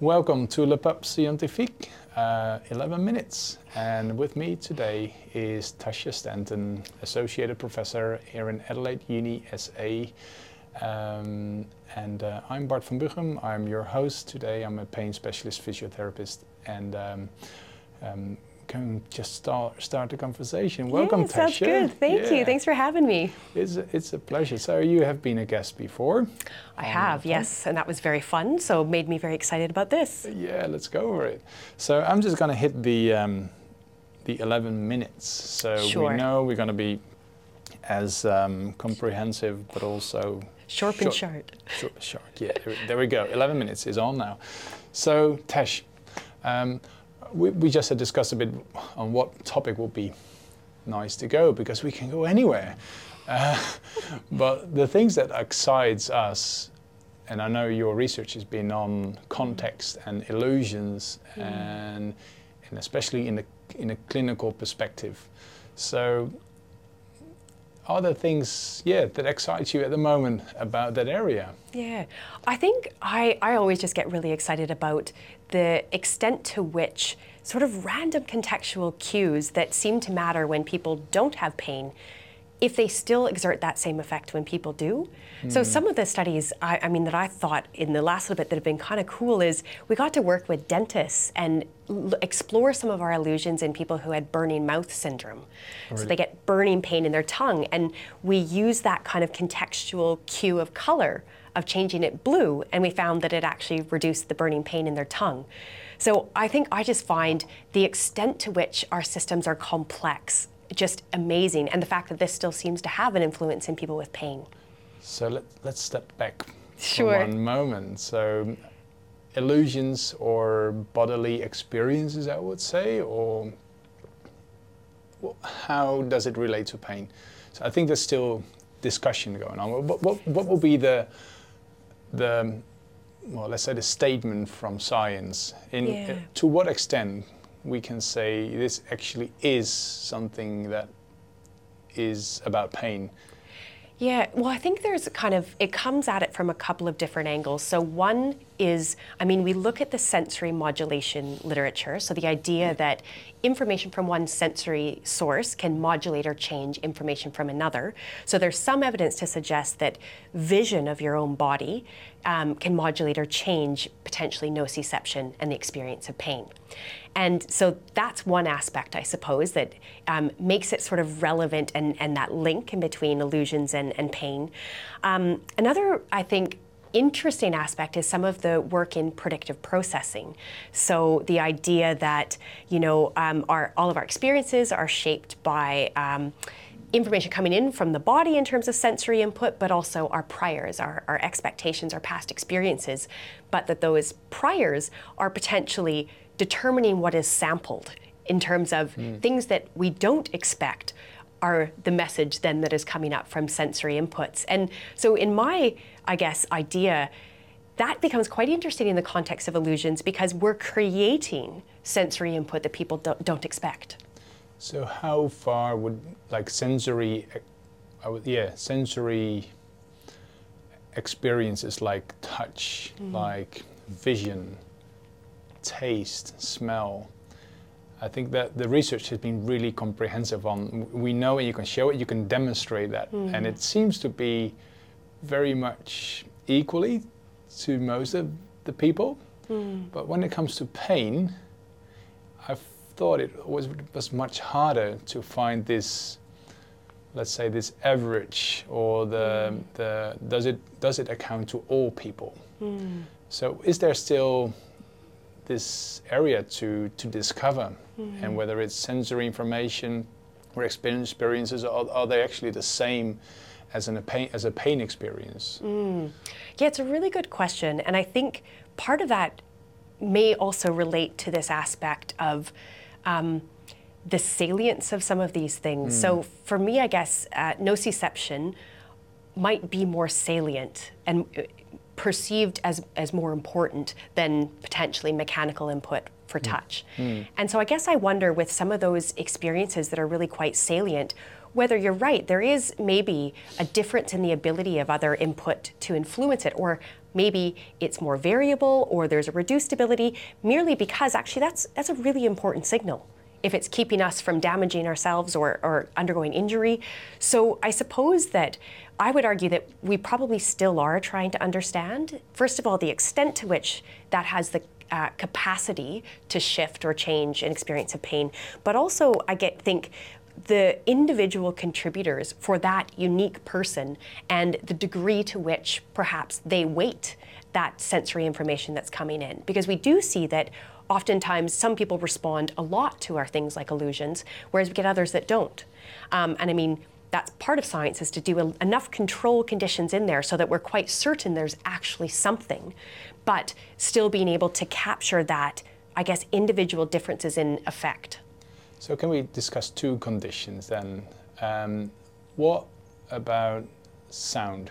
Welcome to Le Pub Scientifique, uh, 11 minutes. And with me today is Tasha Stanton, Associated Professor here in Adelaide Uni SA. Um, and uh, I'm Bart van Buchem. I'm your host today. I'm a pain specialist physiotherapist and um, um, can just start start the conversation. Welcome, yeah, sounds Tasha. good. Thank Yeah. you. Thanks for having me. It's a, it's a pleasure. So you have been a guest before. I have, yes, and that was very fun. So made me very excited about this. Yeah, let's go over it. So I'm just gonna hit the um, the 11 minutes. So Sure. we know we're gonna be as um, comprehensive, but also Sharp and short. short. short. Yeah, there, there we go. 11 minutes is on now. So Tesh, um, we, we just had discussed a bit on what topic would be nice to go because we can go anywhere. Uh, but the things that excites us, and I know your research has been on context and illusions, and and especially in the in a clinical perspective. So, are there things, yeah, that excites you at the moment about that area? Yeah, I think I, I always just get really excited about the extent to which sort of random contextual cues that seem to matter when people don't have pain, if they still exert that same effect when people do. So hmm. some of the studies, I, I mean, that I thought in the last little bit that have been kind of cool is we got to work with dentists and l- explore some of our illusions in people who had burning mouth syndrome. So they get burning pain in their tongue, and we use that kind of contextual cue of color of changing it blue, and we found that it actually reduced the burning pain in their tongue. So I think I just find the extent to which our systems are complex just amazing, and the fact that this still seems to have an influence in people with pain. So let, let's step back Sure. for one moment. So, illusions or bodily experiences, I would say, or how does it relate to pain? So, I think there's still discussion going on. What, what, what will be the, the, well, let's say the statement from science? In, Yeah. To what extent we can say this actually is something that is about pain? Yeah, well, I think there's kind of, it comes at it from a couple of different angles. So, one is, I mean, we look at the sensory modulation literature. So, the idea that information from one sensory source can modulate or change information from another. So, there's some evidence to suggest that vision of your own body um, can modulate or change potentially nociception and the experience of pain. And so that's one aspect, I suppose, that um, makes it sort of relevant and, and that link in between illusions and, and pain. Um, another, I think, interesting aspect is some of the work in predictive processing. So the idea that, you know, um, our, all of our experiences are shaped by um, information coming in from the body in terms of sensory input, but also our priors, our, our expectations, our past experiences, but that those priors are potentially determining what is sampled in terms of things that we don't expect are the message then that is coming up from sensory inputs. And so in my, I guess, idea, that becomes quite interesting in the context of illusions because we're creating sensory input that people don't, don't expect. So how far would like sensory, I would, yeah, sensory experiences like touch, mm-hmm. like vision, taste, smell. I think that the research has been really comprehensive on. We know and you can show it, you can demonstrate that, hmm. and it seems to be very much equally to most of the people. Hmm. But when it comes to pain, I thought it was was much harder to find this, let's say, this average or the hmm. the does it does it account to all people? So is there still this area to to discover, and whether it's sensory information or experience experiences, are, are they actually the same as an, a pain as a pain experience? Yeah, it's a really good question. And I think part of that may also relate to this aspect of um, the salience of some of these things. So for me, I guess uh, nociception might be more salient and perceived as, as more important than potentially mechanical input for hmm. touch. Hmm. And so I guess I wonder with some of those experiences that are really quite salient, whether you're right, there is maybe a difference in the ability of other input to influence it, or maybe it's more variable, or there's a reduced ability, merely because actually that's, that's a really important signal if it's keeping us from damaging ourselves or, or undergoing injury. So I suppose that I would argue that we probably still are trying to understand, first of all, the extent to which that has the uh, capacity to shift or change an experience of pain, but also I get think the individual contributors for that unique person and the degree to which perhaps they weight that sensory information that's coming in. Because we do see that oftentimes some people respond a lot to our things like illusions, whereas we get others that don't. Um, and I mean, that's part of science is to do a, enough control conditions in there so that we're quite certain there's actually something, but still being able to capture that, I guess, individual differences in effect. So can we discuss two conditions then? Um, what about sound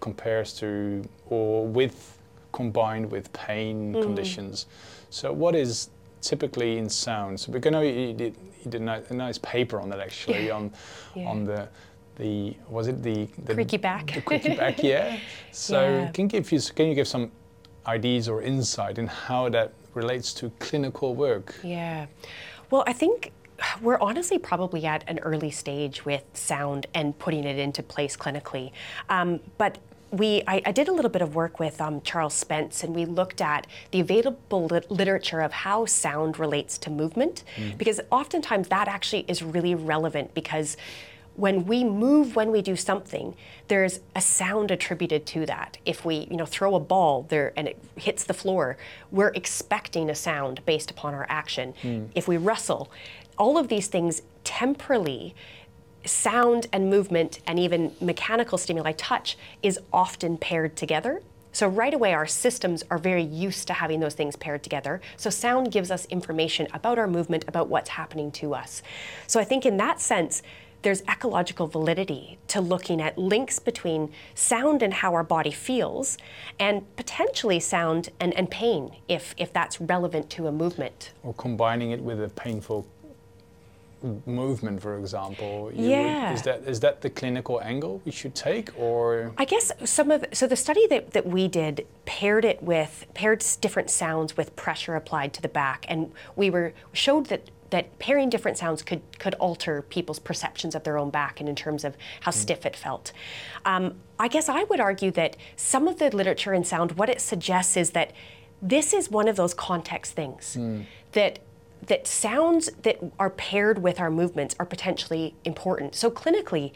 compares to or with combined with pain Mm. conditions? So what is typically in sound? So because I know you did, you did a nice paper on that actually on Yeah. on the the was it the, the Creaky back. the creaky back yeah. So Yeah. can you give you can you give some ideas or insight in how that relates to clinical work? Yeah. Well, I think we're honestly probably at an early stage with sound and putting it into place clinically. Um, but we, I, I did a little bit of work with um, Charles Spence, and we looked at the available lit- literature of how sound relates to movement, because oftentimes that actually is really relevant because when we move when we do something there's a sound attributed to that. If we you know throw a ball there and it hits the floor we're expecting a sound based upon our action. If we wrestle all of these things temporally sound and movement and even mechanical stimuli touch is often paired together. So right away our systems are very used to having those things paired together. So sound gives us information about our movement about what's happening to us. So i think in that sense there's ecological validity to looking at links between sound and how our body feels and potentially sound and, and pain if, if that's relevant to a movement. Or combining it with a painful movement, for example. you would- Yeah. is that is that the clinical angle we should take, or I guess some of so the study that, that we did paired it with paired different sounds with pressure applied to the back, and we were showed that that pairing different sounds could could alter people's perceptions of their own back and in terms of how stiff it felt. Um, I guess I would argue that some of the literature in sound, what it suggests is that this is one of those context things that that sounds that are paired with our movements are potentially important. So clinically,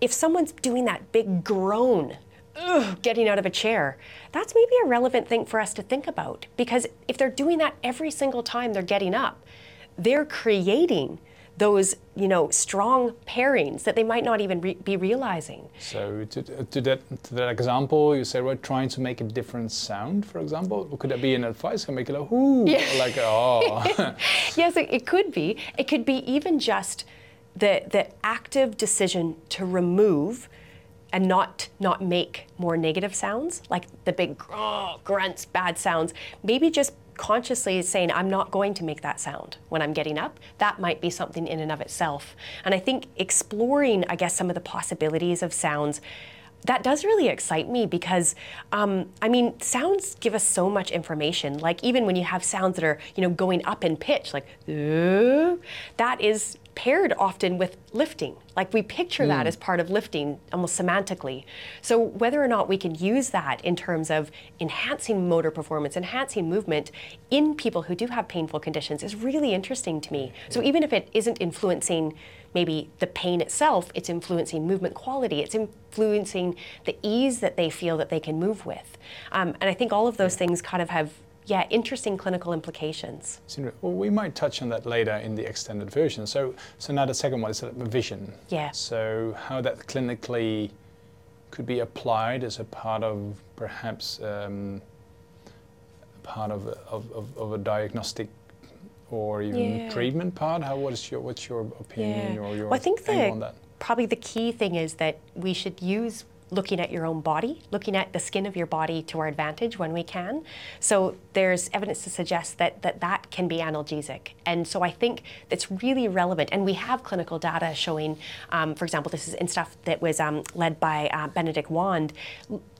if someone's doing that big groan, ugh, getting out of a chair, that's maybe a relevant thing for us to think about because if they're doing that every single time they're getting up, they're creating those, you know, strong pairings that they might not even re- be realizing. so to, to that to that example, you say we're trying to make a different sound, for example. Could that be an advice? Can make it like ooh, or like oh, yes, it, it could be. It could be even just the the active decision to remove and not not make more negative sounds, like the big grunts, bad sounds. Maybe just consciously saying, I'm not going to make that sound when I'm getting up. That might be something in and of itself. And I think exploring, I guess, some of the possibilities of sounds that does really excite me because um, i mean sounds give us so much information like even when you have sounds that are you know going up in pitch like that is paired often with lifting. Like we picture that as part of lifting almost semantically. So whether or not we can use that in terms of enhancing motor performance enhancing movement in people who do have painful conditions is really interesting to me. So even if it isn't influencing maybe the pain itself, it's influencing movement quality, it's influencing the ease that they feel that they can move with. Um, and I think all of those things kind of have, yeah, interesting clinical implications. Well, we might touch on that later in the extended version. So, so now the second one is vision. Yeah. So how that clinically could be applied as a part of perhaps um, part of, a- of, of, of a diagnostic or even Yeah. treatment part. How what is your what's your opinion Yeah. or your Well, I think the, on that? probably the key thing is that we should use looking at your own body, looking at the skin of your body to our advantage when we can. So there's evidence to suggest that that, that can be analgesic. And so I think that's really relevant. And we have clinical data showing, um, for example, this is in stuff that was um, led by uh, Benedict Wand,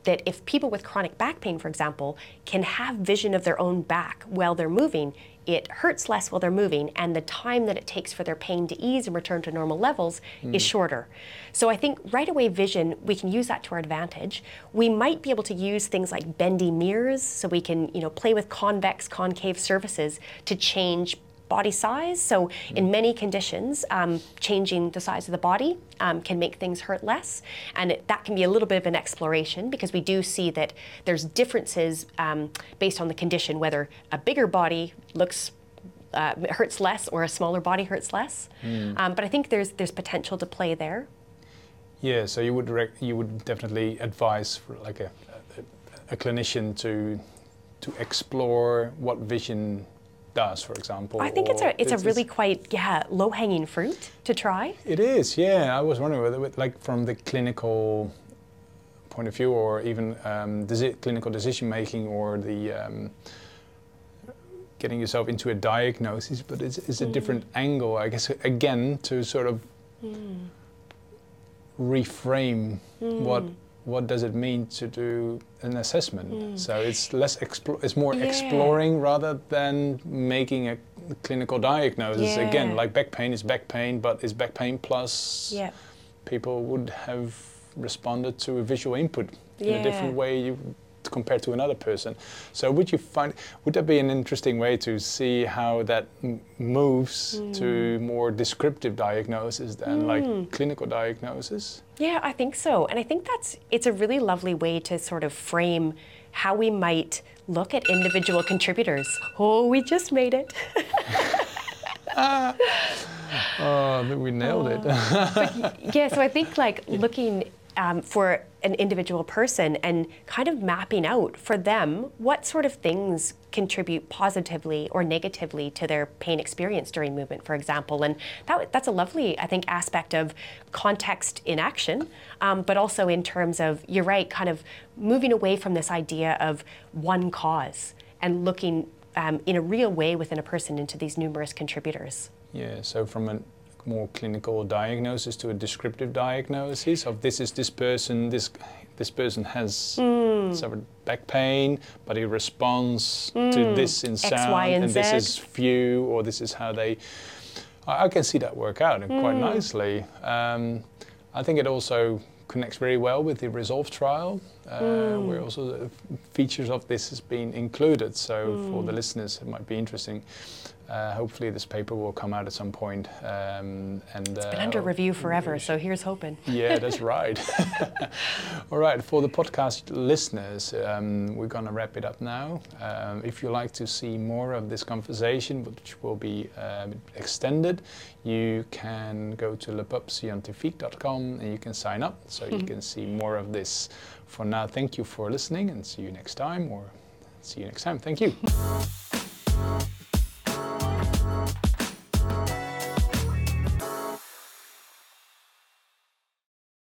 that if people with chronic back pain, for example, can have vision of their own back while they're moving, it hurts less while they're moving, and the time that it takes for their pain to ease and return to normal levels mm. is shorter. So I think right away vision, we can use that to our advantage. We might be able to use things like bendy mirrors, so we can you know play with convex, concave surfaces to change body size. So in many conditions, um, changing the size of the body um, can make things hurt less. And it, that can be a little bit of an exploration because we do see that there's differences um, based on the condition, whether a bigger body looks uh, hurts less or a smaller body hurts less. Mm. Um, but I think there's there's potential to play there. Yeah, so you would you would definitely advise for like a, a, a clinician to to explore what vision does, for example. I think it's a it's, it's a really quite yeah low hanging fruit to try. It is, yeah. I was wondering whether, like from the clinical point of view, or even um, clinical decision making, or the um, getting yourself into a diagnosis, but it's, it's a mm. different angle, I guess. Again, to sort of mm. reframe mm. what what does it mean to do an assessment? Mm. So it's less explo- it's more yeah. exploring rather than making a clinical diagnosis. Yeah. Again, like back pain is back pain, but is back pain plus yeah. people would have responded to a visual input in a different way you compared to another person. So would you find would that be an interesting way to see how that m- moves mm. to more descriptive diagnosis than mm. like clinical diagnosis? Yeah, I think so. And I think that's it's a really lovely way to sort of frame how we might look at individual contributors. Oh, we just made it. ah. Oh, we nailed it. but, yeah, so I think like looking um, for an individual person and kind of mapping out for them what sort of things contribute positively or negatively to their pain experience during movement, for example. And that, that's a lovely, I think, aspect of context in action, um, but also in terms of, you're right, kind of moving away from this idea of one cause and looking um, in a real way within a person into these numerous contributors. Yeah, so from an more clinical diagnosis to a descriptive diagnosis of this is this person, this this person has mm. suffered back pain, but he responds mm. to this in sound, X, y, and, and this is few, or this is how they. I, I can see that work out mm. quite nicely. Um, I think it also connects very well with the Resolve trial, uh, mm. where also features of this has been included. So mm. for the listeners, it might be interesting. Uh, hopefully, this paper will come out at some point. Um, and it's been uh, under review forever, so here's hoping. Yeah, that's right. All right, for the podcast listeners, um, we're going to wrap it up now. Um, if you like to see more of this conversation, which will be um, extended, you can go to lepubscientifique.com and you can sign up so you can see more of this. For now, thank you for listening and see you next time, or see you next time. Thank you.